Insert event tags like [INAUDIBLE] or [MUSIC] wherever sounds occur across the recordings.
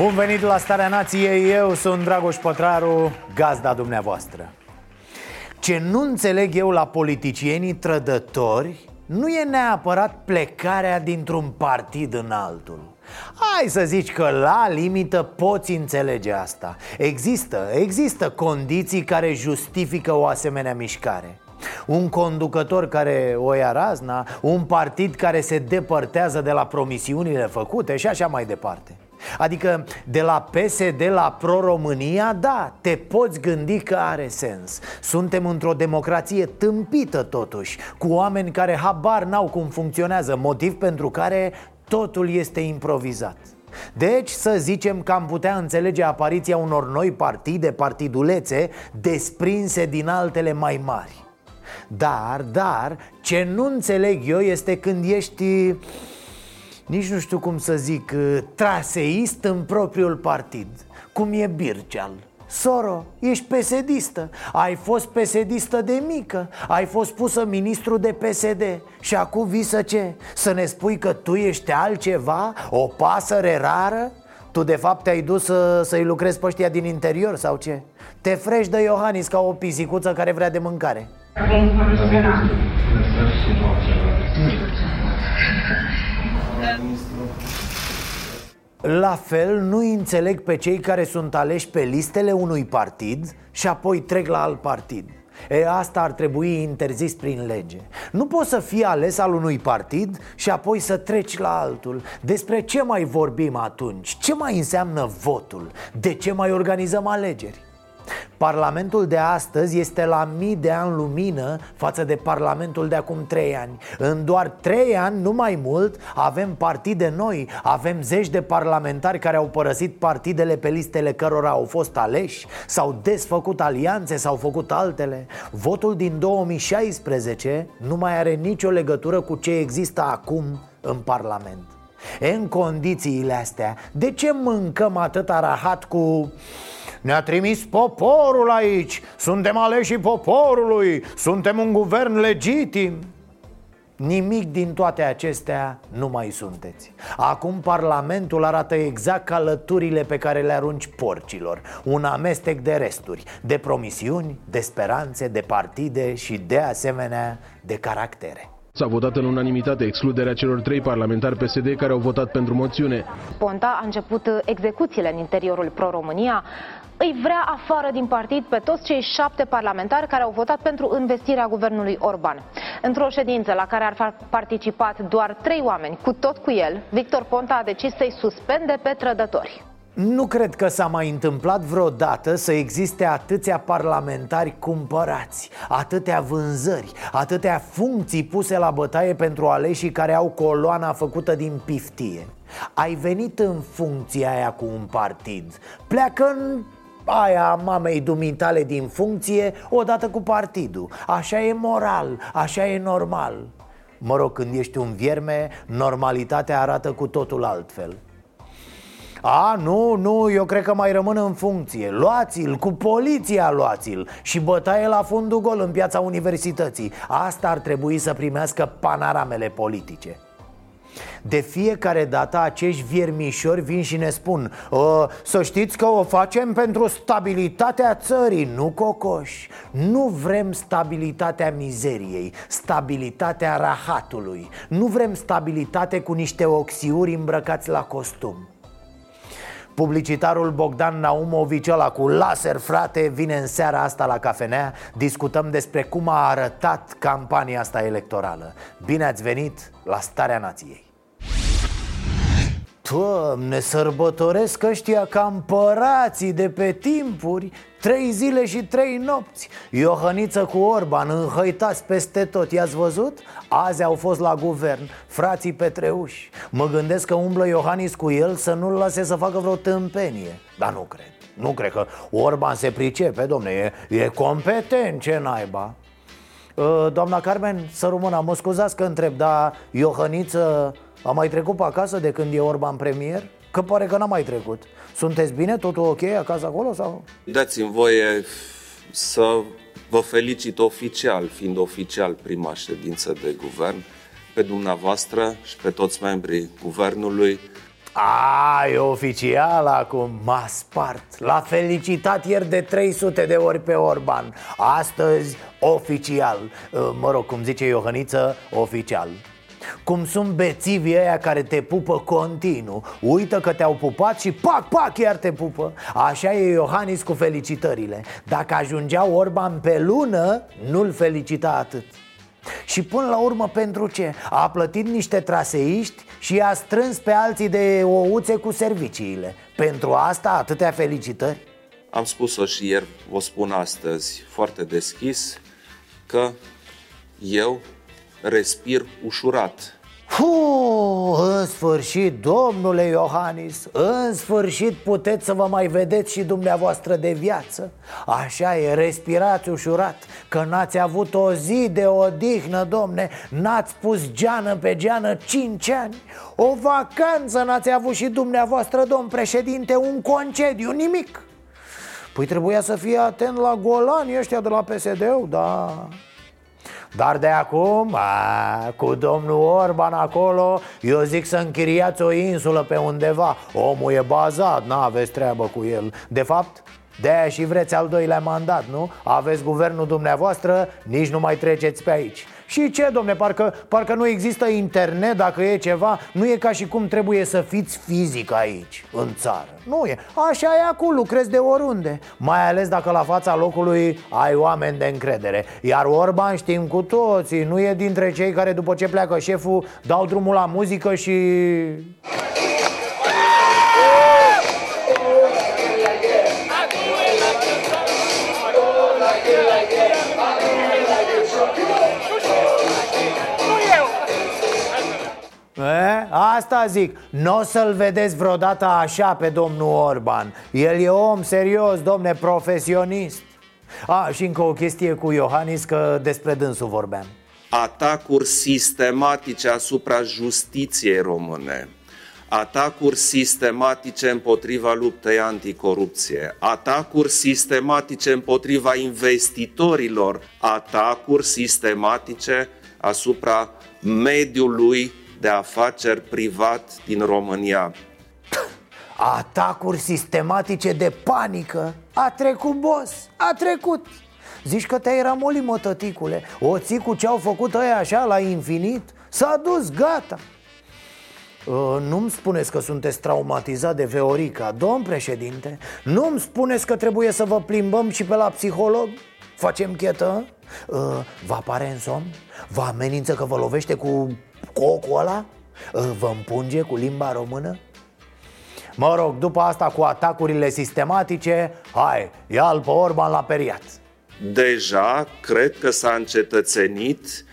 Bun venit la Starea Nației, eu sunt Dragoș Pătraru, gazda dumneavoastră. Ce nu înțeleg eu la politicienii trădători nu e neapărat plecarea dintr-un partid în altul. Hai să zici că la limită poți înțelege asta. Există, există condiții care justifică o asemenea mișcare. Un conducător care o ia razna Un partid care se depărtează de la promisiunile făcute și așa mai departe Adică de la PSD la Pro-România, da, te poți gândi că are sens. Suntem într-o democrație tâmpită totuși Cu oameni care habar n-au cum funcționează Motiv pentru care totul este improvizat. Deci să zicem că am putea înțelege apariția unor noi partide, partidulețe, desprinse din altele mai mari. Dar, dar, ce nu înțeleg eu este când ești nici nu știu cum să zic, uh, traseist în propriul partid Cum e Birceal Soro, ești pesedistă Ai fost pesedistă de mică Ai fost pusă ministru de PSD Și acum vii să ce? Să ne spui că tu ești altceva? O pasăre rară? Tu de fapt te-ai dus să, să-i lucrezi pe ăștia din interior sau ce? Te frești de Iohannis ca o pisicuță care vrea de mâncare La fel, nu înțeleg pe cei care sunt aleși pe listele unui partid și apoi trec la alt partid E, asta ar trebui interzis prin lege Nu poți să fii ales al unui partid și apoi să treci la altul Despre ce mai vorbim atunci? Ce mai înseamnă votul? De ce mai organizăm alegeri? Parlamentul de astăzi este la mii de ani lumină față de Parlamentul de acum trei ani. În doar trei ani, nu mai mult, avem partide noi. Avem zeci de parlamentari care au părăsit partidele pe listele cărora au fost aleși S-au desfăcut alianțe, s-au făcut altele. Votul din 2016 nu mai are nicio legătură cu ce există acum în Parlament. În condițiile astea, de ce mâncăm atâta rahat cu ne-a trimis poporul aici. Suntem aleși poporului. Suntem un guvern legitim. Nimic din toate acestea nu mai sunteți. Acum Parlamentul arată exact ca lăturile pe care le arunci porcilor. Un amestec de resturi De promisiuni, de speranțe, de partide și de asemenea de caractere. S-a votat în unanimitate excluderea celor trei parlamentari PSD care au votat pentru moțiune. Ponta a început execuțiile în interiorul Pro-România. Îi vrea afară din partid pe toți cei șapte parlamentari care au votat pentru investirea guvernului Orban. Într-o ședință la care ar participat doar trei oameni, cu tot cu el, Victor Ponta a decis să-i suspende pe trădători. Nu cred că s-a mai întâmplat vreodată să existe atâția parlamentari cumpărați Atâtea vânzări, atâtea funcții puse la bătaie pentru aleșii care au coloana făcută din piftie Ai venit în funcția aia cu un partid Pleacă în aia mamei dumitale din funcție odată cu partidul. Așa e moral, așa e normal. Mă rog, când ești un vierme, normalitatea arată cu totul altfel. A, nu, nu, eu cred că mai rămân în funcție. Luați-l, cu poliția luați-l Și bătaie la fundul gol în piața universității. Asta ar trebui să primească panoramele politice de fiecare dată acești viermișori vin și ne spun ă, Să știți că o facem pentru stabilitatea țării, nu cocoși Nu vrem stabilitatea mizeriei, stabilitatea rahatului. Nu vrem stabilitate cu niște oxiuri îmbrăcați la costum Publicitarul Bogdan Naumovici ăla cu laser, frate, vine în seara asta la cafenea. Discutăm despre cum a arătat campania asta electorală. Bine ați venit la Starea Nației Doamne, sărbătoresc ăștia ca împărații de pe timpuri Trei zile și trei nopți. Iohăniță cu Orban înhăitați peste tot I-ați văzut? Azi au fost la guvern Frații Petreuși. Mă gândesc că umblă Iohannis cu el Să nu-l lase să facă vreo tâmpenie. Dar nu cred Nu cred că Orban se pricepe, domne E, e competent, ce naiba. Ă, Doamna Carmen, să rămână, mă scuzați că întreb Dar Iohăniță a mai trecut pe acasă de când e Orban premier? Că pare că n-a mai trecut Sunteți bine? Totul ok acasă acolo? sau? Dați-mi voie să vă felicit oficial, fiind oficial prima ședință de guvern, pe dumneavoastră și pe toți membrii guvernului. A, e oficial acum, m-a spart L-a felicitat ieri de 300 de ori pe Orban Astăzi, oficial Mă rog, cum zice Iohăniță, oficial cum sunt bețivii ăia care te pupă continuu. Uită că te-au pupat și pac, pac, iar te pupă. Așa e Iohannis cu felicitările. Dacă ajungea Orban pe lună, nu-l felicita atât. Și până la urmă pentru ce? A plătit niște traseiști și i-a strâns pe alții de ouțe cu serviciile. Pentru asta atâtea felicitări? Am spus-o și ieri, o spun astăzi foarte deschis Că eu respir ușurat. Fu, în sfârșit, domnule Iohannis, în sfârșit puteți să vă mai vedeți și dumneavoastră de viață. Așa e, respirați ușurat, că n-ați avut o zi de odihnă, domne N-ați pus geană pe geană cinci ani. O vacanță n-ați avut și dumneavoastră, domn președinte, un concediu, nimic. Păi trebuia să fie atent la golani ăștia de la PSD-ul, da dar de acum, a, cu domnul Orban acolo Eu zic să închiriați o insulă pe undeva. Omul e bazat, n-aveți treabă cu el. De fapt, de-aia și vreți al doilea mandat, nu? Aveți guvernul dumneavoastră, nici nu mai treceți pe aici și ce, domne, parcă, parcă nu există internet dacă e ceva Nu e ca și cum trebuie să fiți fizic aici, în țară. Nu e, așa e acum, lucrezi de oriunde. Mai ales dacă la fața locului ai oameni de încredere. Iar Orban știm cu toții Nu e dintre cei care după ce pleacă șeful Dau drumul la muzică și... E? Asta zic, nu o să-l vedeți vreodată așa pe domnul Orban. El e om serios, domne, profesionist. A, și încă o chestie cu Iohannis, că despre dânsul vorbeam. Atacuri sistematice asupra justiției române. Atacuri sistematice împotriva luptei anticorupție, atacuri sistematice împotriva investitorilor, atacuri sistematice asupra mediului de afaceri privat din România. Atacuri sistematice de panică. A trecut, boss, a trecut. Zici că te-ai ramolit, mă, tăticule O ții cu ce-au făcut ăia așa la infinit S-a dus, gata. Uh, nu-mi spuneți că sunteți traumatizat de Veorica, domn președinte? Nu-mi spuneți că trebuie să vă plimbăm și pe la psiholog? Facem chetă? Uh, vă apare în somn? Vă amenință că vă lovește cu cocul ăla? Vă împunge cu limba română? Mă rog, după asta cu atacurile sistematice Hai, ia-l pe Orban la periat Deja cred că s-a încetățenit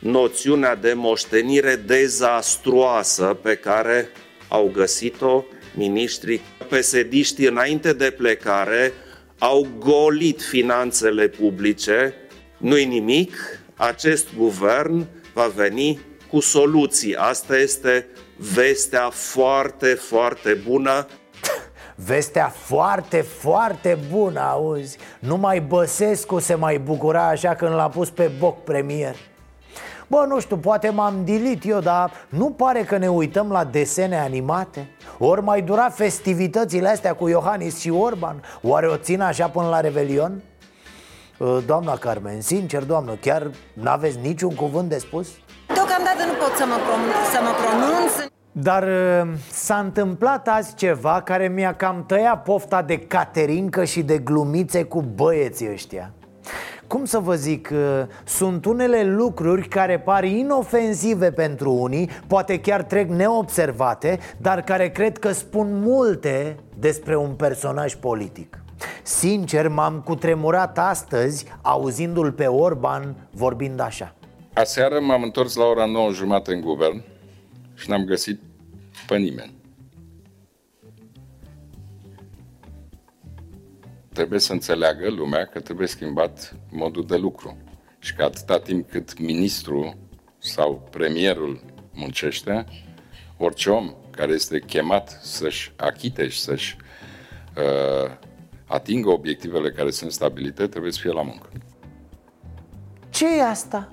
noțiunea de moștenire dezastruoasă pe care au găsit-o ministrii pesediștii înainte de plecare au golit finanțele publice, nu-i nimic, acest guvern va veni cu soluții. Asta este vestea foarte, foarte bună. Vestea foarte, foarte bună, auzi Numai Băsescu se mai bucura așa când l-a pus pe boc premier Bă, nu știu, poate m-am dilit eu, dar nu pare că ne uităm la desene animate? Ori mai dura festivitățile astea cu Iohannis și Orban? Oare o țin așa până la Revelion? Ă, doamna Carmen, sincer, doamnă, chiar n-aveți niciun cuvânt de spus? Deocamdată nu pot să mă, pronunț, să mă pronunț dar ă, s-a întâmplat azi ceva care mi-a cam tăiat pofta de caterincă și de glumițe cu băieții ăștia cum să vă zic, uh, sunt unele lucruri care par inofensive pentru unii, poate chiar trec neobservate, dar care cred că spun multe despre un personaj politic. Sincer, m-am cutremurat astăzi auzindu-l pe Orban vorbind așa. Aseară m-am întors la ora 9 jumate în guvern și n-am găsit pe nimeni. Trebuie să înțeleagă lumea că trebuie schimbat modul de lucru și că atâta timp cât ministrul sau premierul muncește, orice om care este chemat să-și achite și să-și uh, atingă obiectivele care sunt stabilite, trebuie să fie la muncă. ce e asta?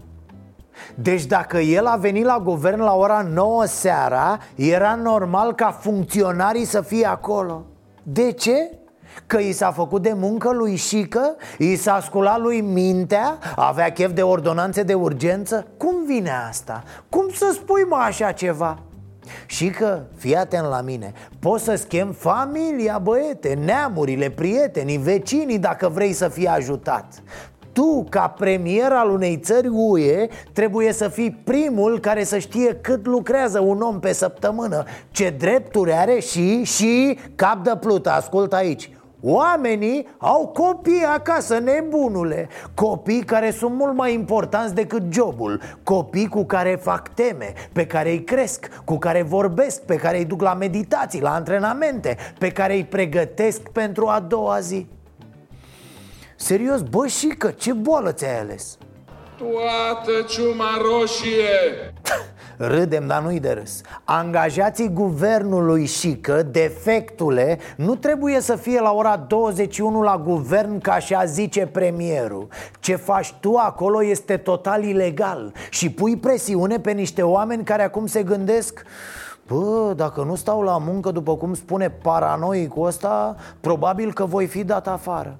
Deci dacă el a venit la guvern la ora 9 seara Era normal ca funcționarii să fie acolo De ce? Că i s-a făcut de muncă lui Șică? I s-a sculat lui mintea? Avea chef de ordonanțe de urgență? Cum vine asta? Cum să spui mă așa ceva? Și că, fii atent la mine, poți să schem familia, băiete, neamurile, prietenii, vecinii dacă vrei să fii ajutat. Tu, ca premier al unei țări UE, trebuie să fii primul care să știe cât lucrează un om pe săptămână Ce drepturi are și, și, cap de plută, ascult aici Oamenii au copii acasă, nebunule Copii care sunt mult mai importanți decât jobul Copii cu care fac teme, pe care îi cresc, cu care vorbesc Pe care îi duc la meditații, la antrenamente Pe care îi pregătesc pentru a doua zi Serios, bă, și că ce boală ți-ai ales? Toată ciuma roșie! [LAUGHS] Râdem, dar nu-i de râs. Angajații guvernului și că defectule nu trebuie să fie la ora 21 la guvern ca așa zice premierul. Ce faci tu acolo este total ilegal. Și pui presiune pe niște oameni care acum se gândesc Bă, dacă nu stau la muncă după cum spune paranoicul ăsta Probabil că voi fi dat afară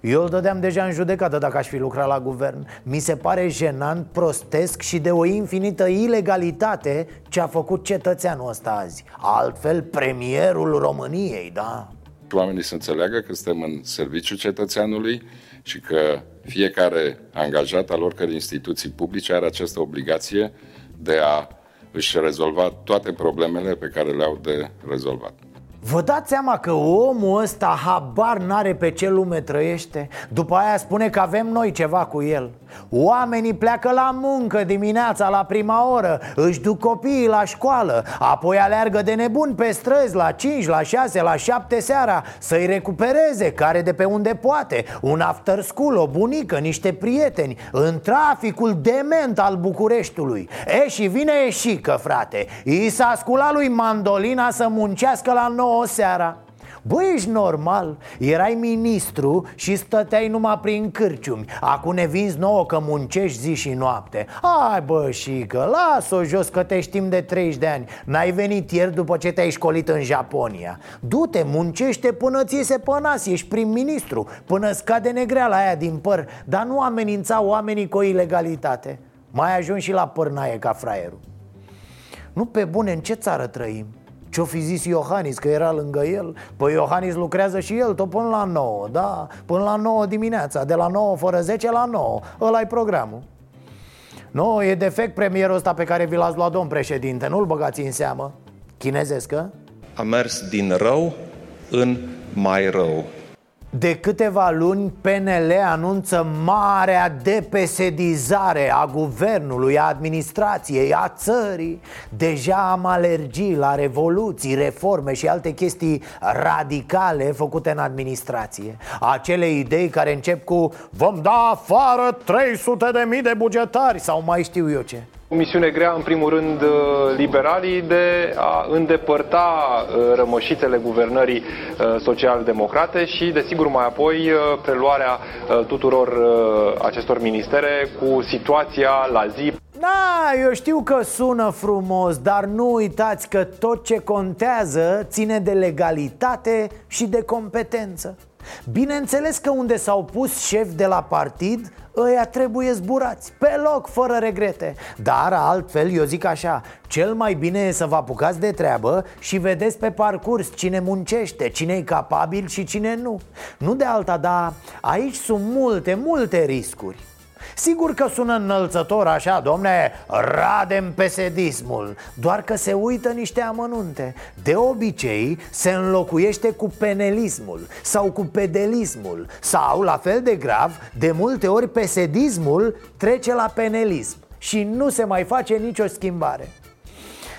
eu îl dădeam deja în judecată dacă aș fi lucrat la guvern Mi se pare jenant, prostesc și de o infinită ilegalitate Ce a făcut cetățeanul ăsta azi Altfel, premierul României, da? Oamenii să înțeleagă că suntem în serviciul cetățeanului și că fiecare angajat al oricărei instituții publice are această obligație de a își rezolva toate problemele pe care le au de rezolvat. Vă dați seama că omul ăsta habar n-are pe ce lume trăiește? După aia spune că avem noi ceva cu el. Oamenii pleacă la muncă dimineața la prima oră Își duc copiii la școală Apoi aleargă de nebun pe străzi la 5, la 6, la 7 seara Să-i recupereze care de pe unde poate. Un after school, o bunică, niște prieteni În traficul dement al Bucureștiului. E și vine eșică, frate. I s-a sculat lui Mandolina să muncească la 9 seara. Băi, ești normal? Erai ministru și stăteai numai prin cârciumi. Acum ne vinzi nouă că muncești zi și noapte. Hai bă, și că las-o jos că te știm de 30 de ani. N-ai venit ieri după ce te-ai școlit în Japonia. Du-te, muncește până ți se pănas, ești prim-ministru Până scade negreala aia din păr. Dar nu amenința oamenii cu o ilegalitate. Mai ajungi și la părnaie ca fraierul. Nu pe bune, în ce țară trăim? Ce-o fi zis Iohannis, că era lângă el? Păi Iohannis lucrează și el tot până la 9, da? Până la 9 dimineața, de la 9 fără 10 la 9 ăla e programul Nu, e defect premierul ăsta pe care vi l-ați luat, domn președinte, nu-l băgați în seamă Chinezescă? A mers din rău în mai rău. De câteva luni, PNL anunță marea depesedizare a guvernului, a administrației, a țării. Deja am alergii la revoluții, reforme și alte chestii radicale făcute în administrație. Acele idei care încep cu Vom da afară 300 de mii de bugetari sau mai știu eu ce O misiune grea, în primul rând, uh, liberalii de a îndepărta uh, rămășițele guvernării uh, social-democrate și, desigur, mai apoi preluarea tuturor acestor ministere cu situația la zi. Da, eu știu că sună frumos, dar nu uitați că tot ce contează ține de legalitate și de competență Bineînțeles că unde s-au pus șefi de la partid ăia trebuie zburați, pe loc, fără regrete. Dar altfel, eu zic așa, cel mai bine e să vă apucați de treabă și vedeți pe parcurs cine muncește, cine e capabil și cine nu. Nu de alta, dar aici sunt multe, multe riscuri Sigur că sună înălțător așa, domne, radem pesedismul Doar că se uită niște amănunte De obicei se înlocuiește cu penelismul sau cu pedelismul Sau, la fel de grav, de multe ori pesedismul trece la penelism Și nu se mai face nicio schimbare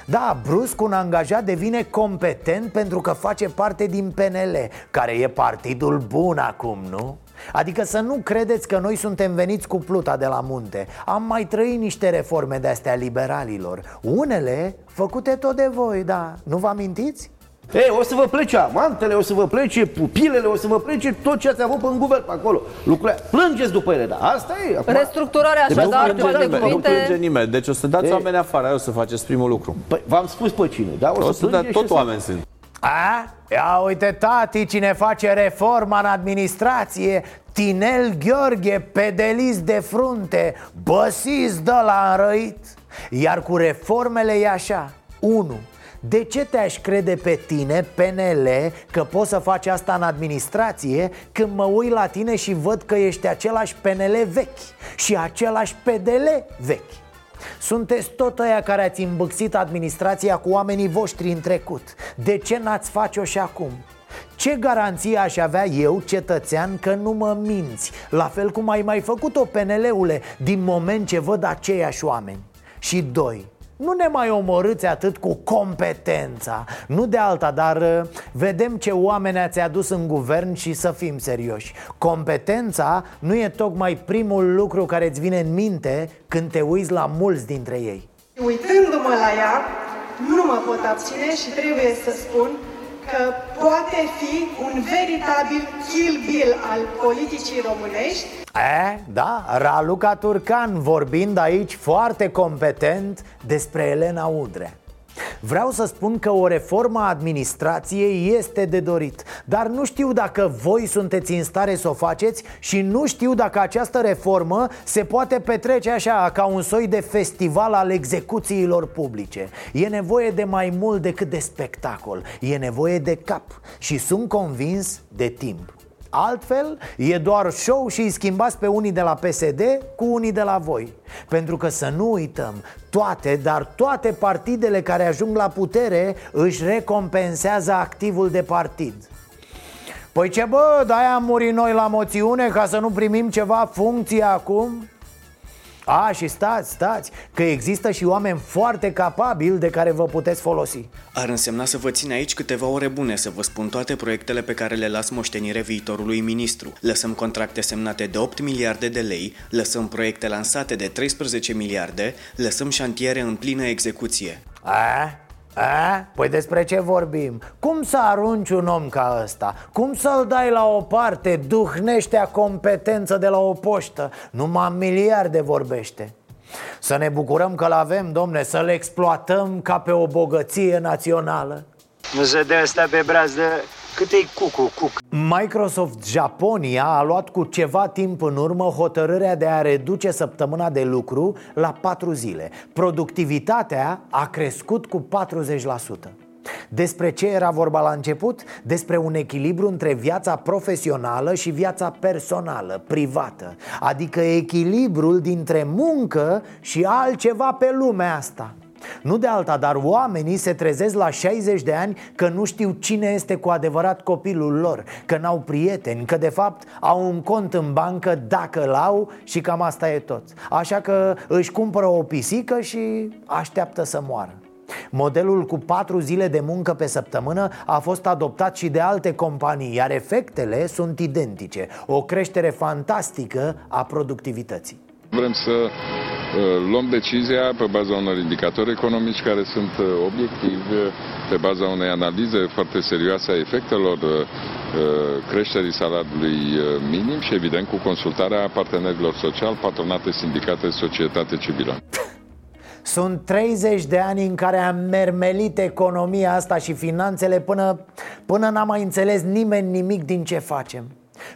da, brusc un angajat devine competent pentru că face parte din PNL Care e partidul bun acum, nu? Adică să nu credeți că noi suntem veniți cu pluta de la munte Am mai trăit niște reforme de-astea liberalilor Unele făcute tot de voi, da Nu vă amintiți? Ei, o să vă plece amantele, o să vă plece pupilele, o să vă plece tot ce ați avut în guvern pe acolo. Lucrurile, plângeți după ele, dar asta e. Acum... Restructurarea așadar, cu alte cuvinte. Nu plânge nimeni, deci o să dați oameni afară, o să faceți primul lucru. Păi, v-am spus pe cine, da? O, o să, să dați tot oameni sunt. A? Ia uite, tati, cine face reforma în administrație Tinel Gheorghe, pedelist de frunte Băsiți de la înrăit Iar cu reformele e așa 1. De ce te-aș crede pe tine, PNL, că poți să faci asta în administrație Când mă uit la tine și văd că ești același PNL vechi Și același PDL vechi sunteți tot ăia care ați îmbâxit administrația cu oamenii voștri în trecut De ce n-ați face-o și acum? Ce garanție aș avea eu, cetățean, că nu mă minți? La fel cum ai mai făcut-o PNL-ule din moment ce văd aceiași oameni Și doi, nu ne mai omorâți atât cu competența. Nu de alta, dar uh, vedem ce oameni ați adus în guvern și să fim serioși. Competența nu e tocmai primul lucru care îți vine în minte când te uiți la mulți dintre ei. Uitându-mă la ea, nu mă pot abține și trebuie să spun că poate fi un veritabil kill bill al politicii românești. E, da, Raluca Turcan vorbind aici foarte competent despre Elena Udrea. Vreau să spun că o reformă a administrației este de dorit Dar nu știu dacă voi sunteți în stare să o faceți Și nu știu dacă această reformă se poate petrece așa Ca un soi de festival al execuțiilor publice. E nevoie de mai mult decât de spectacol E nevoie de cap Și sunt convins de timp Altfel, e doar show și îi schimbați pe unii de la PSD cu unii de la voi Pentru că să nu uităm, toate, dar toate partidele care ajung la putere își recompensează activul de partid Păi ce bă, de-aia am murit noi la moțiune ca să nu primim ceva funcție acum? A, și stați, stați, că există și oameni foarte capabili de care vă puteți folosi. Ar însemna să vă țin aici câteva ore bune să vă spun toate proiectele pe care le las moștenire viitorului ministru. Lăsăm contracte semnate de 8 miliarde de lei, lăsăm proiecte lansate de 13 miliarde, lăsăm șantiere în plină execuție. A, a? Păi despre ce vorbim? Cum să arunci un om ca ăsta? Cum să-l dai la o parte, duhneștea competență de la o poștă? Numai miliarde vorbește Să ne bucurăm că-l avem, domne, să-l exploatăm ca pe o bogăție națională Nu se dă asta pe brazdă cât e cucu, cuc? Microsoft Japonia a luat cu ceva timp în urmă hotărârea de a reduce săptămâna de lucru la 4 zile Productivitatea a crescut cu 40% despre ce era vorba la început? Despre un echilibru între viața profesională și viața personală, privată Adică echilibrul dintre muncă și altceva pe lumea asta nu de alta, dar oamenii se trezesc la 60 de ani că nu știu cine este cu adevărat copilul lor Că n-au prieteni, că de fapt au un cont în bancă dacă l-au și cam asta e tot Așa că își cumpără o pisică și așteaptă să moară Modelul cu patru zile de muncă pe săptămână a fost adoptat și de alte companii, iar efectele sunt identice. O creștere fantastică a productivității. Vrem să uh, luăm decizia pe baza unor indicatori economici care sunt uh, obiectivi, pe baza unei analize foarte serioase a efectelor uh, creșterii salariului minim și evident cu consultarea partenerilor sociali, patronate, sindicate, societate civilă. Sunt 30 de ani în care am mermelit economia asta și finanțele până, până n-am mai înțeles nimeni nimic din ce facem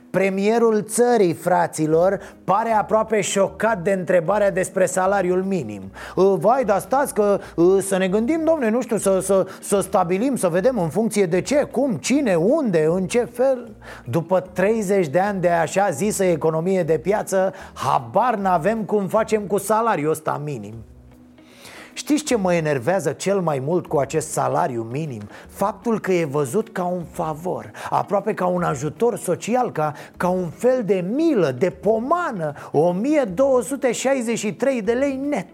Premierul țării, fraților, pare aproape șocat de întrebarea despre salariul minim. Uh, Vai, dar stați că uh, să ne gândim, domne, nu știu, să, să, să stabilim, să vedem în funcție de ce, cum, cine, unde, în ce fel. După 30 de ani de așa zisă economie de piață, habar n-avem cum facem cu salariul ăsta minim Știți ce mă enervează cel mai mult cu acest salariu minim? Faptul că e văzut ca un favor, aproape ca un ajutor social, ca, ca un fel de milă, de pomană 1263 de lei net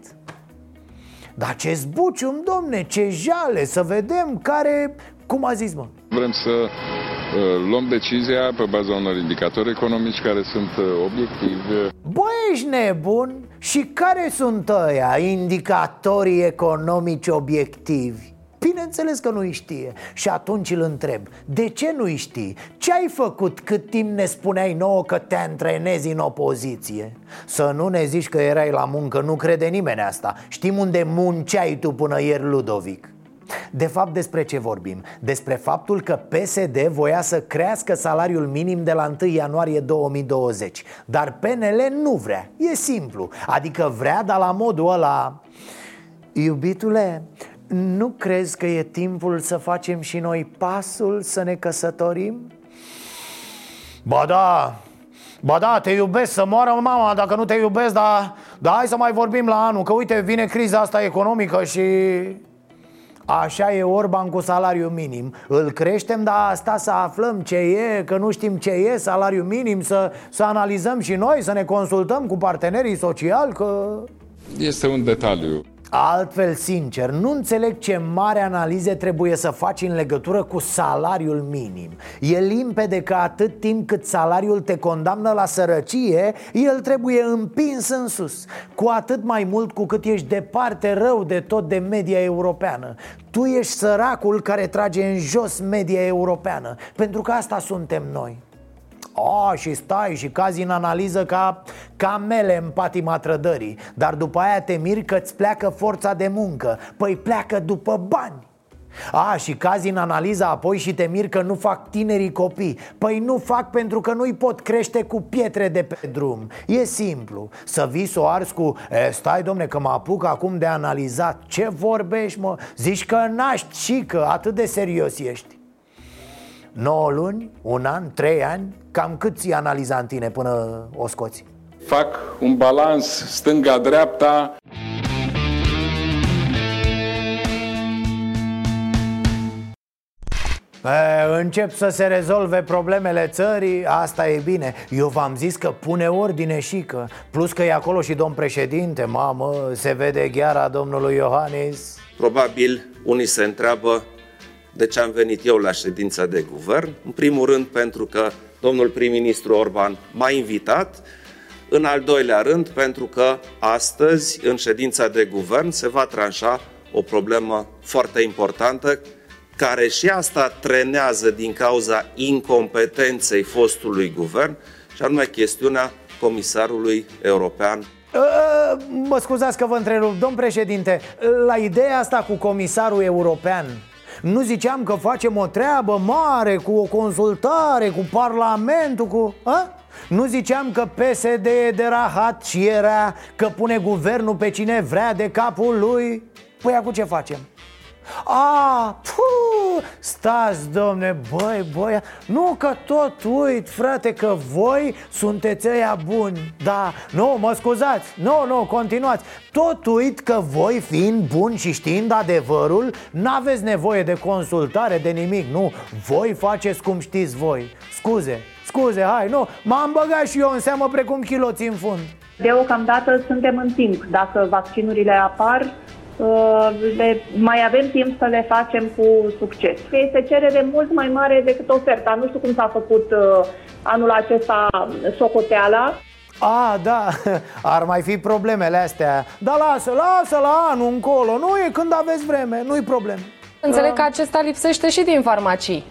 Dar ce zbucium, domne, ce jale, să vedem care... Cum a zis, mă? Vrem să uh, luăm decizia pe baza unor indicatori economici care sunt uh, obiectivi. Bă, ești nebun? Și care sunt ăia, indicatorii economici obiectivi? Bineînțeles că nu-i știe Și atunci îl întreb De ce nu-i știi? Ce ai făcut cât timp ne spuneai nouă că te antrenezi în opoziție? Să nu ne zici că erai la muncă, nu crede nimeni asta Știm unde munceai tu până ieri, Ludovic de fapt, despre ce vorbim? Despre faptul că PSD voia să crească salariul minim de la 1 ianuarie 2020 Dar PNL nu vrea, e simplu Adică vrea, dar la modul ăla Iubitule, nu crezi că e timpul să facem și noi pasul să ne căsătorim? Ba da, Ba da, te iubesc să moară mama dacă nu te iubesc, dar, dar hai să mai vorbim la anul Că uite, vine criza asta economică și... Așa e Orban cu salariu minim. Îl creștem, dar asta să aflăm ce e Că nu știm ce e salariu minim Să, să analizăm și noi, să ne consultăm cu partenerii sociali Că... Este un detaliu Altfel, sincer, nu înțeleg ce mare analize trebuie să faci în legătură cu salariul minim. E limpede că atât timp cât salariul te condamnă la sărăcie, el trebuie împins în sus. Cu atât mai mult cu cât ești departe rău de tot de media europeană. Tu ești săracul care trage în jos media europeană. Pentru că asta suntem noi a, și stai și cazi în analiză ca camele în patima trădării. Dar după aia te miri că îți pleacă forța de muncă. Păi pleacă după bani. A, și cazi în analiza apoi și te mir că nu fac tinerii copii. Păi nu fac pentru că nu-i pot crește cu pietre de pe drum. E simplu. Să vii să o arzi cu e, Stai domne că mă apuc acum de analizat. Ce vorbești mă? Zici că naști și că atât de serios ești 9 luni, un an, 3 ani Cam cât ți analiza în tine până o scoți? Fac un balans stânga-dreapta. E, încep să se rezolve problemele țării, asta e bine. Eu v-am zis că pune ordine și că Plus că e acolo și domn președinte, mamă, se vede gheara domnului Iohannis. Probabil unii se întreabă de ce am venit eu la ședința de guvern. În primul rând pentru că domnul prim-ministru Orban m-a invitat, în al doilea rând pentru că astăzi, în ședința de guvern, se va tranșa o problemă foarte importantă care și asta trenează din cauza incompetenței fostului guvern, și anume chestiunea comisarului european. Ă, ă, Mă scuzați că vă întrerup, domn președinte La ideea asta cu comisarul european nu ziceam că facem o treabă mare cu o consultare, cu Parlamentul, cu... A? Nu ziceam că PSD e de rahat și era că pune guvernul pe cine vrea de capul lui? Păi acum ce facem? A, puh, stați, domne, băi, băi Nu că tot uit, frate, că voi sunteți ăia buni Da, nu, mă scuzați, nu, nu, continuați Tot uit că voi, fiind buni și știind adevărul N-aveți nevoie de consultare, de nimic, nu Voi faceți cum știți voi Scuze, scuze, hai, nu M-am băgat și eu în seamă precum chiloții în fund. Deocamdată suntem în timp Dacă vaccinurile apar, Uh, le, mai avem timp să le facem cu succes. Este cerere mult mai mare decât oferta. Nu știu cum s-a făcut uh, anul acesta socoteala. A, da, [LAUGHS] ar mai fi problemele astea Dar lasă, lasă la anul încolo Nu e când aveți vreme, nu-i problem Înțeleg că acesta lipsește și din farmacii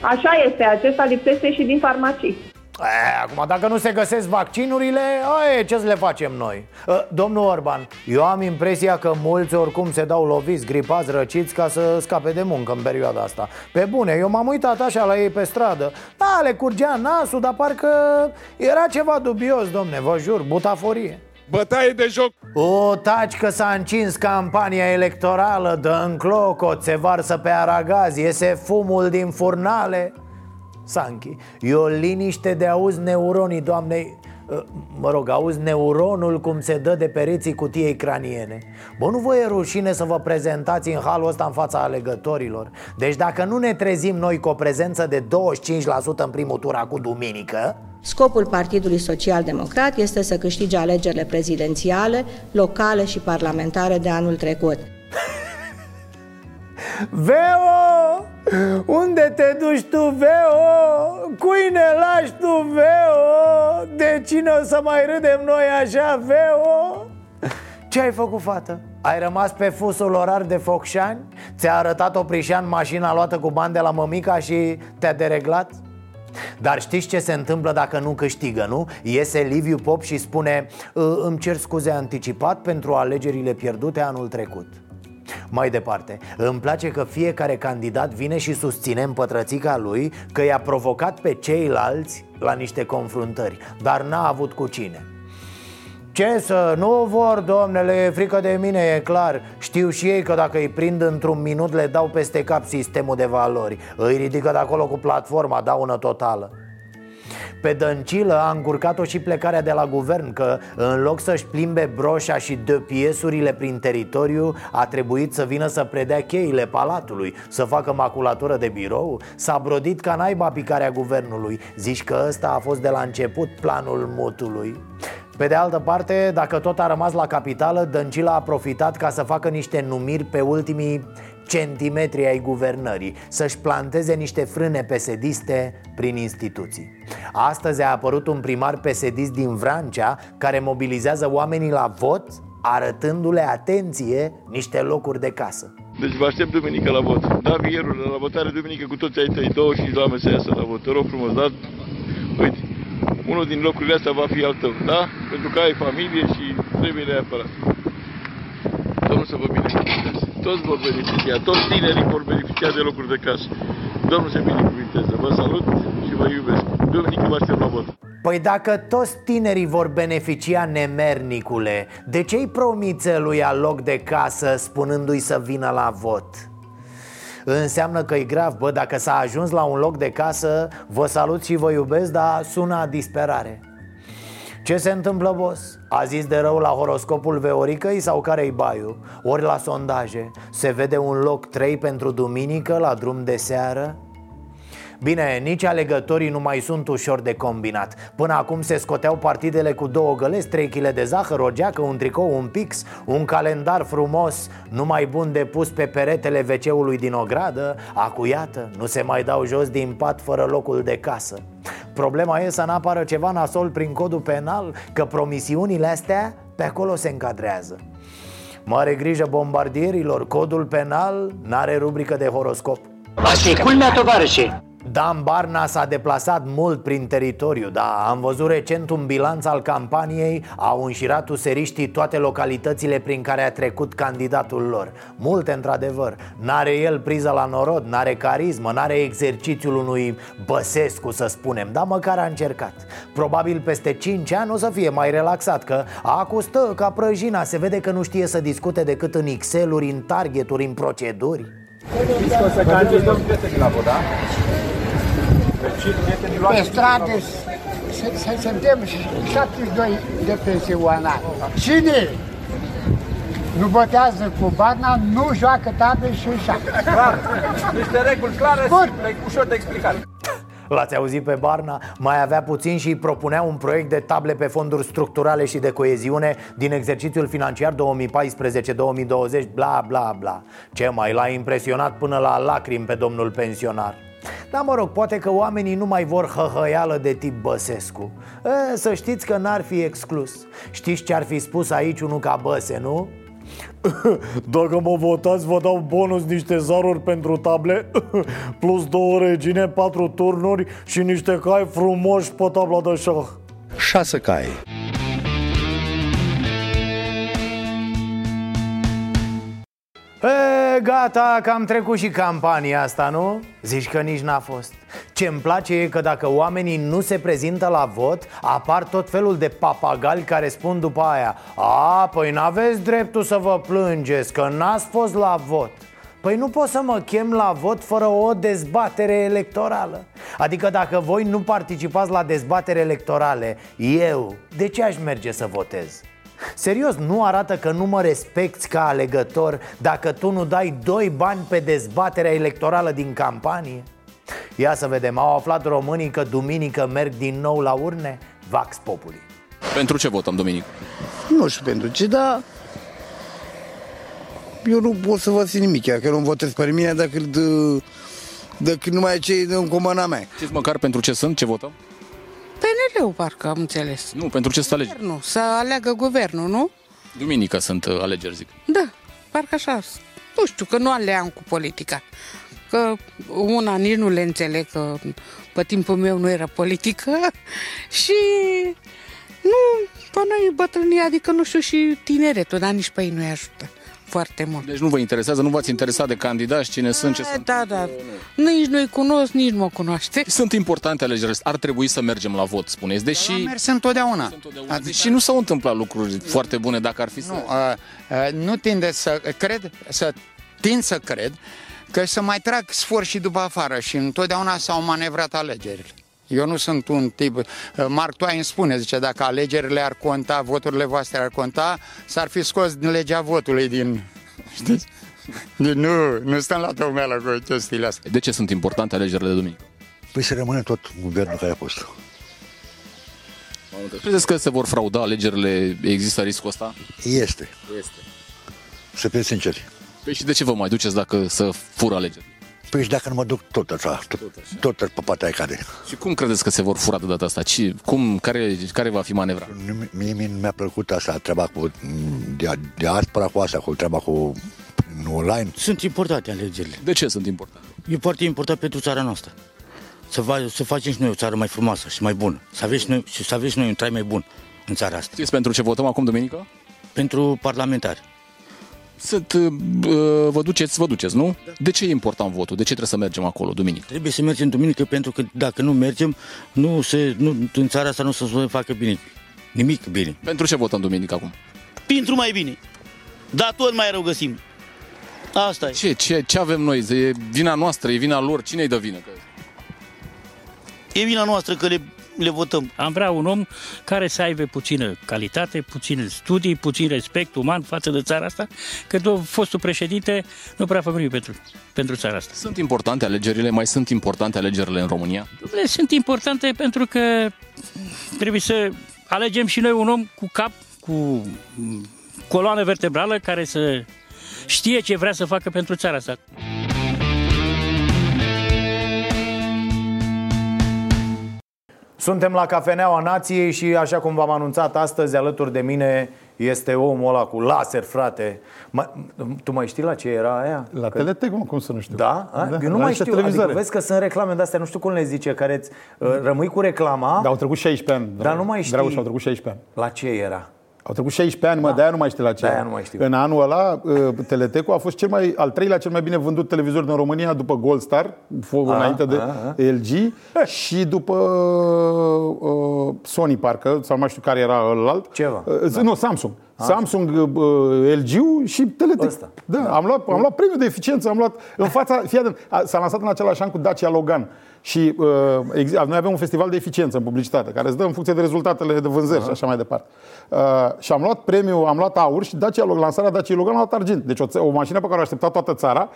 Așa este, acesta lipsește și din farmacii E, acum, dacă nu se găsesc vaccinurile, aie, ce să le facem noi? E, domnul Orban, eu am impresia că mulți oricum se dau loviți, gripați, răciți ca să scape de muncă în perioada asta. Pe bune, eu m-am uitat așa la ei pe stradă. Da, le curgea nasul, dar parcă era ceva dubios, domne, vă jur, butaforie. Bătaie de joc. O, taci că s-a încins campania electorală Dă în clocot, se varsă pe aragaz Iese fumul din furnale Sanchi E o liniște de auzi neuronii, doamne Mă rog, auzi neuronul cum se dă de pereții cutiei craniene Bă, nu vă e rușine să vă prezentați în halul ăsta în fața alegătorilor Deci dacă nu ne trezim noi cu o prezență de 25% în primul tur cu duminică Scopul Partidului Social Democrat este să câștige alegerile prezidențiale, locale și parlamentare de anul trecut. Veo! Unde te duci tu, Veo? Cui ne lași tu, Veo? De cine o să mai râdem noi așa, Veo? Ce ai făcut, fată? Ai rămas pe fusul orar de Focșani? Ți-a arătat Oprișan mașina luată cu bani de la mămica și te-a dereglat? Dar știți ce se întâmplă dacă nu câștigă, nu? Iese Liviu Pop și spune Îmi cer scuze anticipat pentru alegerile pierdute anul trecut mai departe, îmi place că fiecare candidat vine și susține în pătrățica lui că i-a provocat pe ceilalți la niște confruntări Dar n-a avut cu cine. Ce să, nu vor, domnele, e frică de mine, e clar. Știu și ei că dacă îi prind într-un minut le dau peste cap sistemul de valori. Îi ridică de acolo cu platforma, dau una totală pe Dăncilă a încurcat-o și plecarea de la guvern Că în loc să-și plimbe broșa și de piesurile prin teritoriu A trebuit să vină să predea cheile palatului Să facă maculatură de birou. S-a brodit ca naiba picarea guvernului. Zici că ăsta a fost de la început planul mutului. Pe de altă parte, dacă tot a rămas la capitală, Dăncilă a profitat ca să facă niște numiri pe ultimii centimetri ai guvernării Să-și planteze niște frâne pesediste prin instituții Astăzi a apărut un primar pesedist din Vrancea Care mobilizează oamenii la vot Arătându-le, atenție, niște locuri de casă deci vă aștept duminică la vot. Da, vierul, la votare duminică cu toți ai tăi, 25 de oameni să iasă la vot. Te rog frumos, da? Uite, unul din locurile astea va fi al tău, da? Pentru că ai familie și trebuie neapărat. Domnul să vă binecuvânteze. Toți vor beneficia, toți tinerii vor beneficia de locuri de casă. Domnul să binecuvânteze. Vă salut și vă iubesc. Duminică vă aștept la vot. Păi dacă toți tinerii vor beneficia nemernicule De ce-i promițe lui al loc de casă spunându-i să vină la vot? Înseamnă că e grav, bă, dacă s-a ajuns la un loc de casă Vă salut și vă iubesc, dar sună a disperare ce se întâmplă, boss? A zis de rău la horoscopul Veoricăi sau care-i baiu? Ori la sondaje Se vede un loc 3 pentru duminică la drum de seară? Bine, nici alegătorii nu mai sunt ușor de combinat Până acum se scoteau partidele cu două găleți, trei kg de zahăr, o geacă, un tricou, un pix Un calendar frumos, numai bun de pus pe peretele wc din ogradă Acuiată, nu se mai dau jos din pat fără locul de casă Problema e să n-apară ceva nasol prin codul penal Că promisiunile astea pe acolo se încadrează. Mare grijă bombardierilor, codul penal n-are rubrică de horoscop. Asta e culmea, tovarășe Dan Barna s-a deplasat mult prin teritoriu, dar am văzut recent un bilanț al campaniei Au înșirat useriștii toate localitățile prin care a trecut candidatul lor. Multe într-adevăr N-are el priză la norod, n-are carismă, n-are exercițiul unui Băsescu să spunem Dar măcar a încercat. Probabil peste 5 ani o să fie mai relaxat Că acu stă ca prăjina Se vede că nu știe să discute decât în Excel-uri, în targeturi, în proceduri Știți că o să candidăm prieteni la vot, da? Pe stradă suntem 72 de pensionari. Cine nu votează cu Barna, nu joacă table și șacă. Clar, niște reguli clare și ușor de explicat. L-ați auzit pe Barna? Mai avea puțin și propunea un proiect de table pe fonduri structurale și de coeziune din exercițiul financiar 2014-2020, bla bla bla Ce mai l-a impresionat până la lacrimi pe domnul pensionar dar mă rog, poate că oamenii nu mai vor hăhăială de tip Băsescu e, Să știți că n-ar fi exclus Știți ce ar fi spus aici unul ca Băse, nu? [LAUGHS] Dacă mă votați, vă dau bonus niște zaruri pentru table [LAUGHS] Plus două regine, patru turnuri și niște cai frumoși pe tabla de șah. Șase cai E, gata, că am trecut și campania asta, nu? Zici că nici n-a fost Ce-mi place e că dacă oamenii nu se prezintă la vot Apar tot felul de papagali care spun după aia A, păi n-aveți dreptul să vă plângeți, că n-ați fost la vot Păi nu pot să mă chem la vot fără o dezbatere electorală Adică dacă voi nu participați la dezbatere electorale Eu, de ce aș merge să votez? Serios, nu arată că nu mă respecti ca alegător dacă tu nu dai doi bani pe dezbaterea electorală din campanie? Ia să vedem, au aflat românii că duminică merg din nou la urne? Vax Populi Pentru ce votăm duminică? Nu știu pentru ce, dar eu nu pot să vă țin nimic, chiar că nu votez pe mine decât, decât numai cei din comuna mea. Știți măcar pentru ce sunt, ce votăm? PNL-ul, parcă am înțeles. Nu, pentru ce să alegi? Nu, să aleagă guvernul, nu? Duminică sunt uh, alegeri, zic. Da, parcă așa. Nu știu, că nu aleam cu politica. Că una nici nu le înțeleg, că pe timpul meu nu era politică [LAUGHS] și nu, pe noi bătrânii, adică nu știu și tineretul, dar nici pe ei nu-i ajută foarte mult. Deci nu vă interesează, nu v-ați interesat de candidați, cine sunt, ce Da, sunt? Da, da. Nici nu-i cunosc, nici nu mă cunoaște. Sunt importante alegerile. Ar trebui să mergem la vot, spuneți. Deși, Am mers întotdeauna. deși nu s-au întâmplat lucruri foarte bune dacă ar fi să... Nu, uh, uh, nu tinde să cred, să tind să cred că să mai trag sfor și după afară și întotdeauna s-au manevrat alegerile. Eu nu sunt un tip... uh, Mark Twain spune, zice, dacă alegerile ar conta, voturile voastre ar conta, s-ar fi scos din legea votului din... Știți? Deci nu, nu stăm la tăumeală cu chestiile astea. De ce sunt importante alegerile de duminică? Păi să rămână tot guvernul care a fost. Credeți că se vor frauda alegerile? Există riscul ăsta? Este. Este. Să fim sinceri. Păi și de ce vă mai duceți dacă să fură alegeri? Păi și dacă nu mă duc tot așa, tot, tot, tot pe partea aia cade. Și cum credeți că se vor fura de data asta? Ce, cum, care, care va fi manevra? Nu- Mie, mie nu mi-a plăcut asta, treaba cu de, de aspra cu asta, cu treaba cu online. Sunt importante alegerile. De ce sunt importante? E foarte important pentru țara noastră. Să, va, să facem și noi o țară mai frumoasă și mai bună. Să aveți și noi, și să aveți și noi un trai mai bun în țara asta. Știți pentru ce votăm acum duminică? Pentru parlamentari. Sunt, uh, vă duceți, vă duceți, nu? De ce e important votul? De ce trebuie să mergem acolo duminică? Trebuie să mergem duminică pentru că dacă nu mergem, nu se, nu, în țara asta nu o să se facă bine. Nimic bine. Pentru ce votăm duminică acum? Pentru mai bine. Dar tot mai rău găsim. Asta e. Ce, ce, ce avem noi? E vina noastră, e vina lor? Cine-i dă vină? E vina noastră că le, le votăm. Am vrea un om care să aibă puțină calitate, puține studii, puțin respect uman față de țara asta, că do- fostul președinte nu prea a făcut nimic pentru, pentru țara asta. Sunt importante alegerile? Mai sunt importante alegerile în România? Le sunt importante pentru că trebuie să alegem și noi un om cu cap, cu mm, coloană vertebrală, care să știe ce vrea să facă pentru țara asta. Suntem la Cafeneaua Nației și așa cum v-am anunțat astăzi alături de mine este omul ăla cu laser, frate. Ma, tu mai știi la ce era aia? La Că- Teletec, mă, cum să nu știu. Da? A? Da, Eu nu la mai niște știu. Adică televizoare. vezi că sunt reclame de astea, nu știu cum le zice, care îți uh, rămâi cu reclama. Da, au trecut 16 ani. Dar nu mai știi. Dragoș, au trecut 16 ani. La ce era? Au trecut 16 ani, mă, da. de-aia nu mai știu la ce. De-aia era. nu mai știu. În anul ăla, uh, Teletecul a fost cel mai, al treilea cel mai bine vândut televizor din România după Gold Star, fogul A, înainte de a, a. LG, și după uh, Sony, parcă, sau nu mai știu care era ălalt. Ceva. Uh, Nu, Samsung. Samsung, uh, LG și Teletec. Ăsta. Da, am luat, am luat premiul de eficiență, am luat în fața, fii atent, a- s-a lansat în același an cu Dacia Logan. Și uh, ex- noi avem un festival de eficiență în publicitate, care îți dă în funcție de rezultatele de vânzări și așa mai departe. Uh, și am luat premiul, am luat aur și Dacia Logan, lansarea Dacia Logan a luat argint. Deci o, ță- o mașină pe care o aștepta toată țara,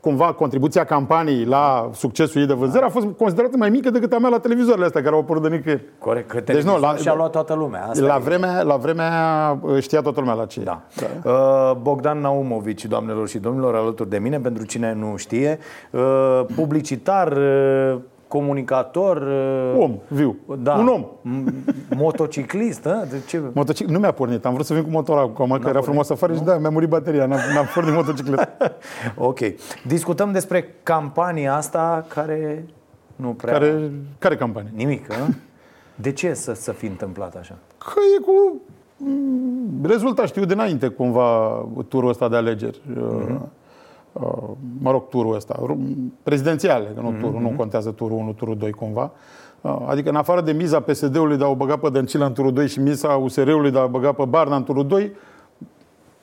cumva contribuția campaniei la succesul ei de vânzări a fost considerată mai mică decât a mea la televizoarele astea care au apărut de nicăieri. Corect, că Deci nu, la, și-a luat toată lumea. Asta la, e. vremea, la vremea uh, știa toată lumea la ce. Da. Uh, Bogdan Naumovici, doamnelor și domnilor, alături de mine, pentru cine nu știe, uh, publicitar, uh, comunicator... uh, Om, viu. Da. Un om. M- Motociclist, a? De ce? Motocic... Nu mi-a pornit, am vrut să vin cu motorul acum, că era pornit? frumos afară și da, mi-a murit bateria, n-am, n-am pornit motocicletă. [LAUGHS] Ok. Discutăm despre campania asta care nu prea... Care, care campanie? Nimic, a? De ce să, să fi întâmplat așa? Că e cu mm, rezultat știu dinainte cumva turul ăsta de alegeri. Mhm. Uh, mă rog, turul ăsta, ru- prezidențiale, că nu Mhm, turul, nu contează turul 1, turul 2 cumva. Uh, Adică în afară de miza PSD-ului de a o băga pe Dăncilă în turul 2 și miza USR-ului de a o băga pe Barna în turul 2,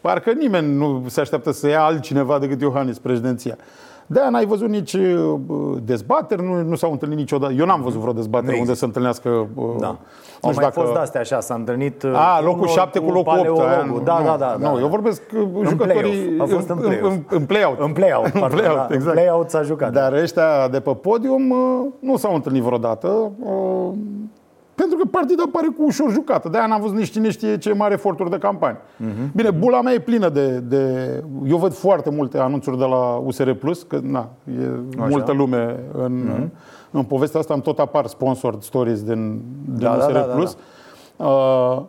parcă nimeni nu se așteaptă să ia altcineva decât Iohannis președinția. De-aia n-ai văzut nici uh, dezbateri, nu, nu s-au întâlnit niciodată. Eu n-am văzut vreo dezbatere Nu unde există. să întâlnească... uh, Da. nu Au știu mai dacă- fost de-astea așa, s-a întâlnit uh, a, locul unul 7 cu locul 8. paleologul. aia nu- Da, nu, da, da. Nu, da. eu vorbesc uh, În jucătorii... play-off. A fost în play-off. În, în play-out. În play-out, [LAUGHS] În pardon, play-out, da. În exact. play-out s-a jucat. Dar ăștia de pe podium uh, nu s-au întâlnit vreodată. Uh, Pentru că partida pare cu ușor jucată. De-aia n-am văzut nici cine știe ce mare eforturi de campanie. Mhm. Bine, bula mea e plină de, de... Eu văd foarte multe anunțuri de la USR Plus, că na, e Așa. multă lume în, Mhm. în povestea asta. Îmi tot apar sponsored stories din, din Da, da, USR da, da, Plus. Uh,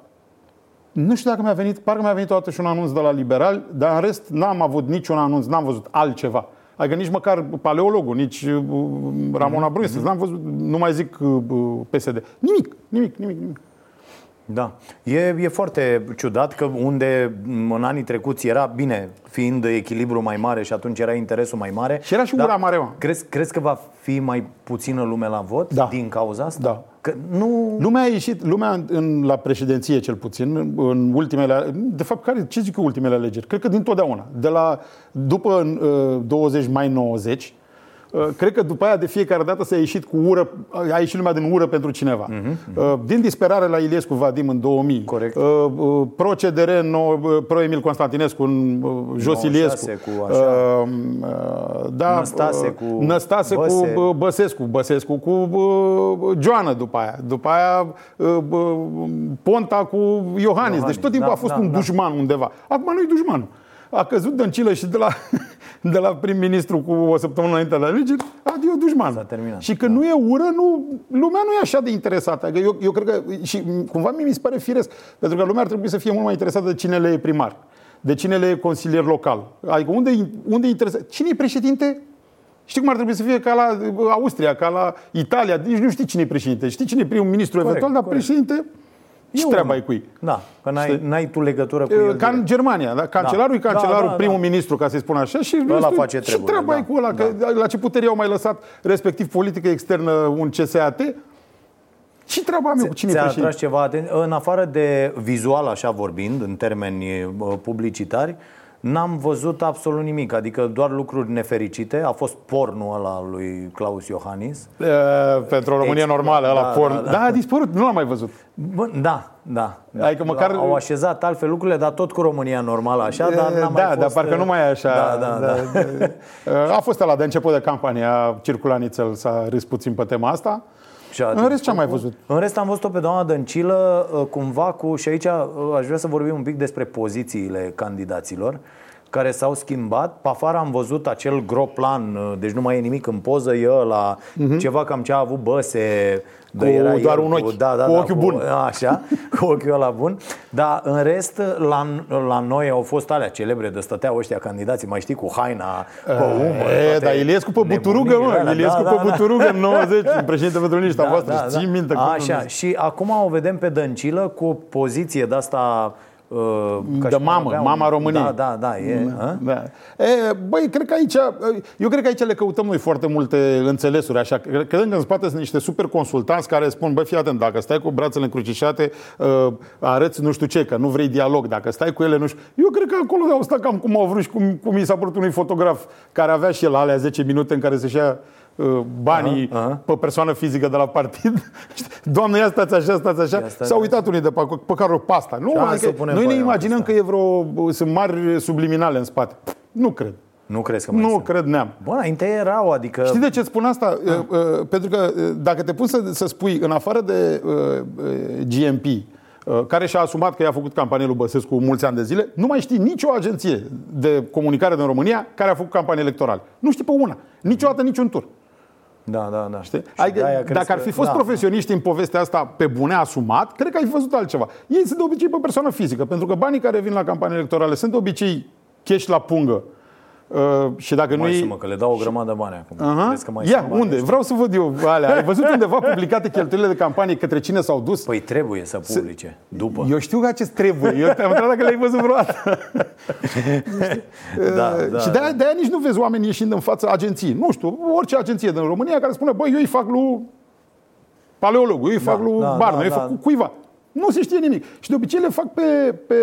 nu știu dacă mi-a venit, parcă mi-a venit toată și un anunț de la Liberal, dar în rest n-am avut niciun anunț, n-am văzut altceva. Adică nici măcar paleologul, nici uh, Ramona Bruises, n-am văzut, nu mai zic uh, PSD. Nimic, nimic, nimic, nimic. Da. E, e foarte ciudat că unde m, în anii trecuți era, bine, fiind echilibru mai mare și atunci era interesul mai mare. Și era și ura mare, mă. Crezi, crezi că va fi mai puțină lume la vot Da. din cauza asta? Da. Că nu... Lumea a ieșit, lumea în, în, la președinție cel puțin, în, în ultimele, de fapt, care, ce zic eu ultimele alegeri? Cred că dintotdeauna. De la, după uh, 20 mai 90, uh, cred că după aia de fiecare dată s-a ieșit cu ură, a ieșit lumea din ură pentru cineva. Uh, din disperare la Iliescu Vadim în 2000, Corect. Uh, uh, pro-CDR, nou, uh, pro-Emil Constantinescu în uh, Jos 96 Iliescu, cu așa. Uh, uh, da, Năstase uh, cu Năstase Băse. cu uh, Băsescu, Băsescu cu uh, Joană după aia. După aia uh, uh, Ponta cu Iohannis. Iohannis, Deci tot timpul da, a fost da, un da. dușman undeva. Acum nu-i dușman. A căzut Dăncilă și de la, [LAUGHS] de la prim-ministru cu o săptămână înainte de alegeri, adio dușman. S-a terminat. Și că nu e ură, nu, lumea nu e așa de interesată. Adică eu, eu cred că, și cumva mie mi se pare firesc, pentru că lumea ar trebui să fie mult mai interesată de cine le e primar, de cine le e consilier local. Adică unde, unde e interesat? Cine e președinte? Știi cum ar trebui să fie ca la uh, Austria, ca la Italia? Nici nu știi cine e președinte. Știi cine e primul ministru Corect, eventual, dar corect. președinte ce unul. treaba e cu ei? Da, că n-ai, Știi? n-ai tu legătură cu Uh, el. Ca în direct. Germania, da? Cancelarul e Da, cancelarul, da, da, primul da. ministru, ca să-i spun așa, și Ăla restul- face ce treburile, treaba da, e cu ăla? Că la ce putere au mai lăsat, respectiv politică externă, un CSAT? Ce treaba am eu cu cine e Ți-a președinte? atras ceva atenție? În afară de vizual, așa vorbind, în termeni uh, publicitari, n-am văzut absolut nimic. Adică doar lucruri nefericite. A fost pornul ăla al lui Claus Iohannis. Uh, pentru o România Ex- normală, ăla da, porn. da, Da, da. a dispărut, nu l-am mai văzut. Bă, da, da. Adică măcar- Au așezat altfel lucrurile, dar tot cu România normală, așa, dar n-a mai da, fost... dar parcă nu mai e așa. Da, da, da. Uh, [LAUGHS] A fost ăla de început de campanie, a circulat nițel, s-a râs puțin pe tema asta. Și a- În rest, ce am mai văzut? În rest am văzut-o pe doamna Dăncilă uh, cumva cu, și aici uh, aș vrea să vorbim un pic despre pozițiile candidaților care s-au schimbat. Pe afară am văzut acel gro plan, uh, deci nu mai e nimic în poză, e ăla, ceva cam ce a avut Băse. Mhm. Cu era doar el, un ochi, da, da, cu da, ochiul bun. Așa, cu ochiul ăla bun. Dar în rest, la, la noi au fost alea celebre de stăteau ăștia candidații, mai știi, cu haina pe umăr. E, toate dar Iliescu pe buturugă, nebunile mă, alea. Iliescu Da, pe da, da. buturugă în 90, președinte pentru liniștea voastră, ții minte. cum Așa, nu- și acum o vedem pe Dăncilă cu o poziție de asta uh, ca de și cum mamă, avea un- mama României. Da, da, da, e. a? Da. E, băi, cred că aici, eu cred că aici le căutăm noi foarte multe înțelesuri, așa. Credem că în spate sunt niște super consultanți care spun, băi, fii atent, dacă stai cu brațele încrucișate, uh, arăți nu știu ce, că nu vrei dialog, dacă stai cu ele, nu știu. Eu cred că acolo au stat cam cum au vrut și cum, cum i s-a părut unui fotograf care avea și el alea 10 minute în care să-și ia uh, banii Aha, pe persoană fizică de la partid. [LAUGHS] Doamne, ia stați așa, stați așa. Ia stați S-au uitat unii de pe, pe care o pasta. Nu, Și hai să adică o punem noi pe ne ea, imaginăm că e vreo, sunt mari subliminale în spate. Nu cred. Nu crezi că mai Nu sunt? cred neam. Bă, înainte erau, adică... Știi de ce spun asta? Uh, uh, Pentru că uh, dacă te pun să, să spui, în afară de uh, uh, GMP, uh, care și-a asumat că i-a făcut campanie lui Băsescu mulți ani de zile, nu mai știi nicio agenție de comunicare din România care a făcut campanie electorală. Nu știi pe una. Niciodată niciun tur. Da, da, da. Știi? Și Adică, de-aia crezi dacă ar că- fi fost da. profesioniști în povestea asta pe bune, asumat, cred că ai fi văzut altceva. Ei sunt de obicei pe persoană fizică, pentru că banii care vin la campanii electorale sunt de obicei cash la pungă. Uh, și dacă Mai nu sumă, că le dau o grămadă de bani acum. Aha. Crezi că mai Ia, sunt bani unde? ăștia? Vreau să văd eu alea. Ai văzut [LAUGHS] undeva publicate cheltuielile de campanie către cine s-au dus? Păi trebuie să publice, după. Eu știu că acest trebuie. Eu te-am întrebat dacă l-ai văzut vreodată. [LAUGHS] [LAUGHS] Da, Uh, da, și de-aia, de-aia nici nu vezi oameni ieșind în fața agenției. Nu știu, orice agenție din România care spune, băi, eu îi fac lui paleologul, eu îi fac lui da, Barna, da, eu îi da. fac cu cuiva. Nu se știe nimic. Și de obicei le fac pe, pe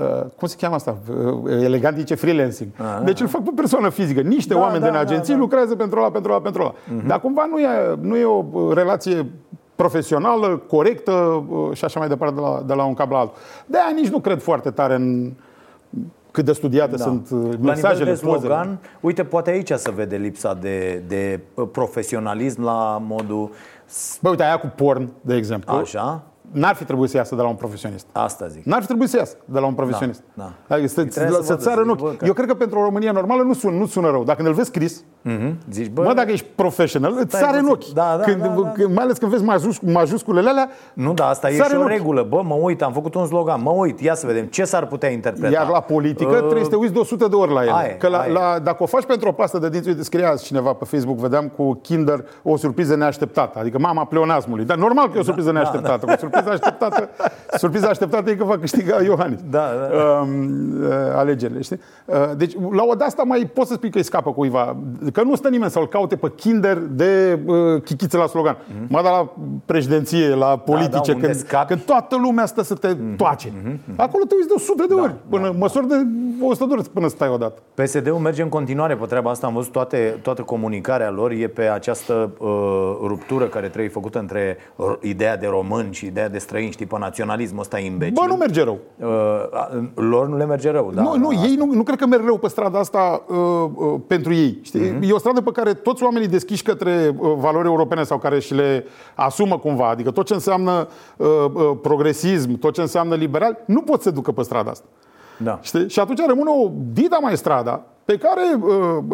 uh, cum se cheamă asta? Uh, elegant zice freelancing. Deci îl fac pe persoană fizică. Niște Da, oameni da, din da, agenții da. lucrează pentru ăla, pentru ăla, pentru ăla. Dar cumva nu e, nu e o uh, relație profesională, corectă uh, și așa mai departe de la, de la un cap la altul. De aia nici nu cred foarte tare în cât de studiate Da. sunt uh, La nivel mesajele, de pozele. slogan, uite, poate aici se vede lipsa de, de uh, profesionalism la modul... Bă, uite, aia cu porn, de exemplu. Așa? N-ar fi trebuit să iasă de la un profesionist. Asta zic. N-ar fi trebuit să iasă de la un profesionist. Da, Adică să, trebuie să, să să vadă, țară să în zic, bă, ochi. că- Eu cred că pentru o România normală nu sună, nu sună rău. Dacă ne-l vezi scris, Mhm. Zici, bă, bă, dacă ești professional, îți Stai sare în puțin. ochi. Da, da, când, da, da. când- mai ales când vezi majus, majusculele alea, Nu, da, asta e Sare și în o ochi. regulă. Bă, mă uit, am făcut un slogan, mă uit, ia să vedem ce s-ar putea interpreta. Iar la politică Uh, trebuie să te uiți de 100 de ori la el. aia e, că la, aia e. la, dacă o faci pentru o pastă de dinți, uite, scria azi cineva pe Facebook, vedeam cu Kinder o surpriză neașteptată. Adică mama pleonasmului. Dar normal că e o surpriză da, neașteptată. Cu surpriza așteptată, surpriza așteptată e că va câștiga Iohannis. Da, da. Um, uh, alegerile, știi? Uh, deci, la o de asta mai poți să spui că îi scapă cuiva. Că nu stă nimeni să-l caute pe Kinder de uh, chichițe la slogan. Mm-hmm. Mă da la președinție, la politice, Mhm. da, unde când, scapi. când toată lumea stă să te Mhm. toace. Acolo te uiți de 100 de ori, până măsori de 100 de ori până stai odată. PSD-ul merge în continuare pe treaba asta. Am văzut toate, toată comunicarea lor e pe această uh, ruptură care trebuie făcută între r- ideea de român și ideea de străini, știi, pe naționalismul ăsta imbecil. Bă, nu merge rău. Uh, a- lor nu le merge rău, da. nu, nu, da, ei nu, nu cred că merg rău pe strada asta uh, uh, pentru ei. Știi? Mhm. E o stradă pe care toți oamenii deschiși către uh, valori europene sau care și le asumă cumva, adică tot ce înseamnă uh, uh, progresism, tot ce înseamnă liberal, nu pot să ducă pe strada asta. Da. Știi? Și atunci rămâne o dita mai strada pe care uh,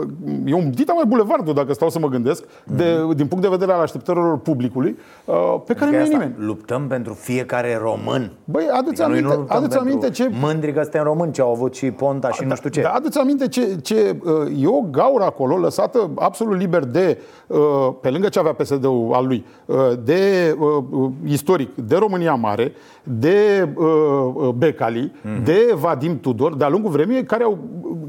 e un dita mai bulevardul, dacă stau să mă gândesc, de, din punct de vedere al așteptărilor publicului, uh, pe care Că nu e asta, nimeni. Luptăm pentru fiecare român. Băi, aduți Adică noi aminte, nu luptăm aduți pentru aminte ce Mândri că suntem români, ce au avut și Ponta și nu știu ce. Da, aduți aminte ce, ce uh, e o gaură acolo lăsată absolut liber de, uh, pe lângă ce avea PSD-ul al lui, uh, de uh, uh, istoric, de România Mare, de uh, uh, Becali, Mhm. de Vadim Tudor, de-a lungul vremii, care au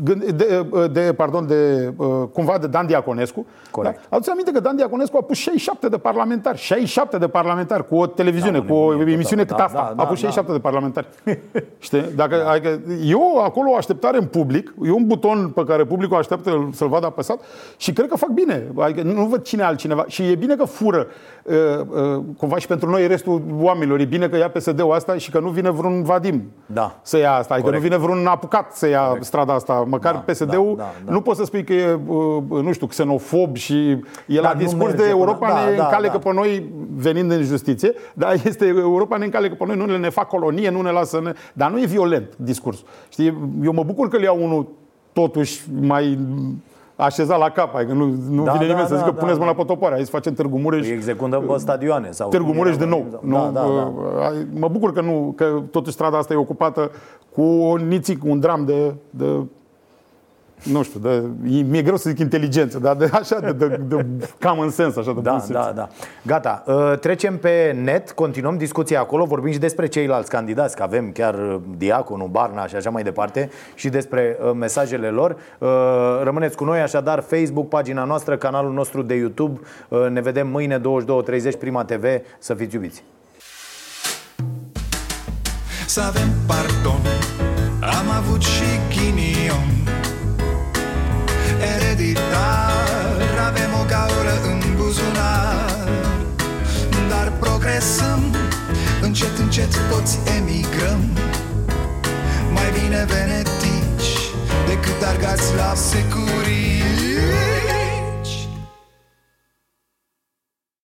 gând- de, uh, de, pardon, de, uh, cumva de Dan Diaconescu. Corect. Da? Aduți aminte că Dan Diaconescu a pus 67 de parlamentari, 67 de parlamentari cu o televiziune, Da, cu o nebunie emisiune totală. cât asta. Da, da, a pus da. 67 de parlamentari. [LAUGHS] Știi? Dacă, da. adică, e o, acolo o așteptare în public, e un buton pe care publicul așteaptă să-l vadă apăsat și cred că fac bine. Adică nu văd cine altcineva. Și e bine că fură uh, uh, cumva și pentru noi restul oamenilor. E bine că ia PSD-ul asta și că nu vine vreun Vadim Da. să ia asta. Adică Corect. nu vine vreun apucat să ia Corect. strada asta. Măcar Da, PSD-ul da, da, da. nu poți să spui că e, uh, nu știu, xenofob și e Da, la nu discurs merge de până- Europa da, ne da, încalecă da. pe noi venind în justiție, dar este Europa ne încalecă pe noi, nu ne fac colonie, nu ne lasă, ne... dar nu e violent discursul. Știi, eu mă bucur că le iau unul totuși mai așezat la cap, adică nu, nu Da, vine da, nimeni să da, zică da, puneți da. mâna pe topoare, aici facem Târgu Mureș, Îi executăm pe stadioane. Sau Târgu Mureș de nou. Da, Nu, da, da. uh, ai- Mă bucur că nu, că totuși strada asta e ocupată cu o nițic, un dram de, de nu știu, de, e- mi-e greu să zic inteligență, dar de așa, de, de, de common sense, așa de bun Da, simț. da, da. Gata. Uh, Trecem pe net, continuăm discuția acolo, vorbim și despre ceilalți candidați, că avem chiar uh, Diaconu, Barna și așa mai departe, și despre uh, mesajele lor. Uh, Rămâneți cu noi, așadar, Facebook, pagina noastră, canalul nostru de YouTube. Uh, Ne vedem mâine 22.30, Prima TV. Să fiți iubiți! Să avem pardon Am avut și ghinion Ereditar Avem o gaură în buzunar. Dar progresăm. Încet, încet toți emigrăm. Mai bine venetici Decât argați la securii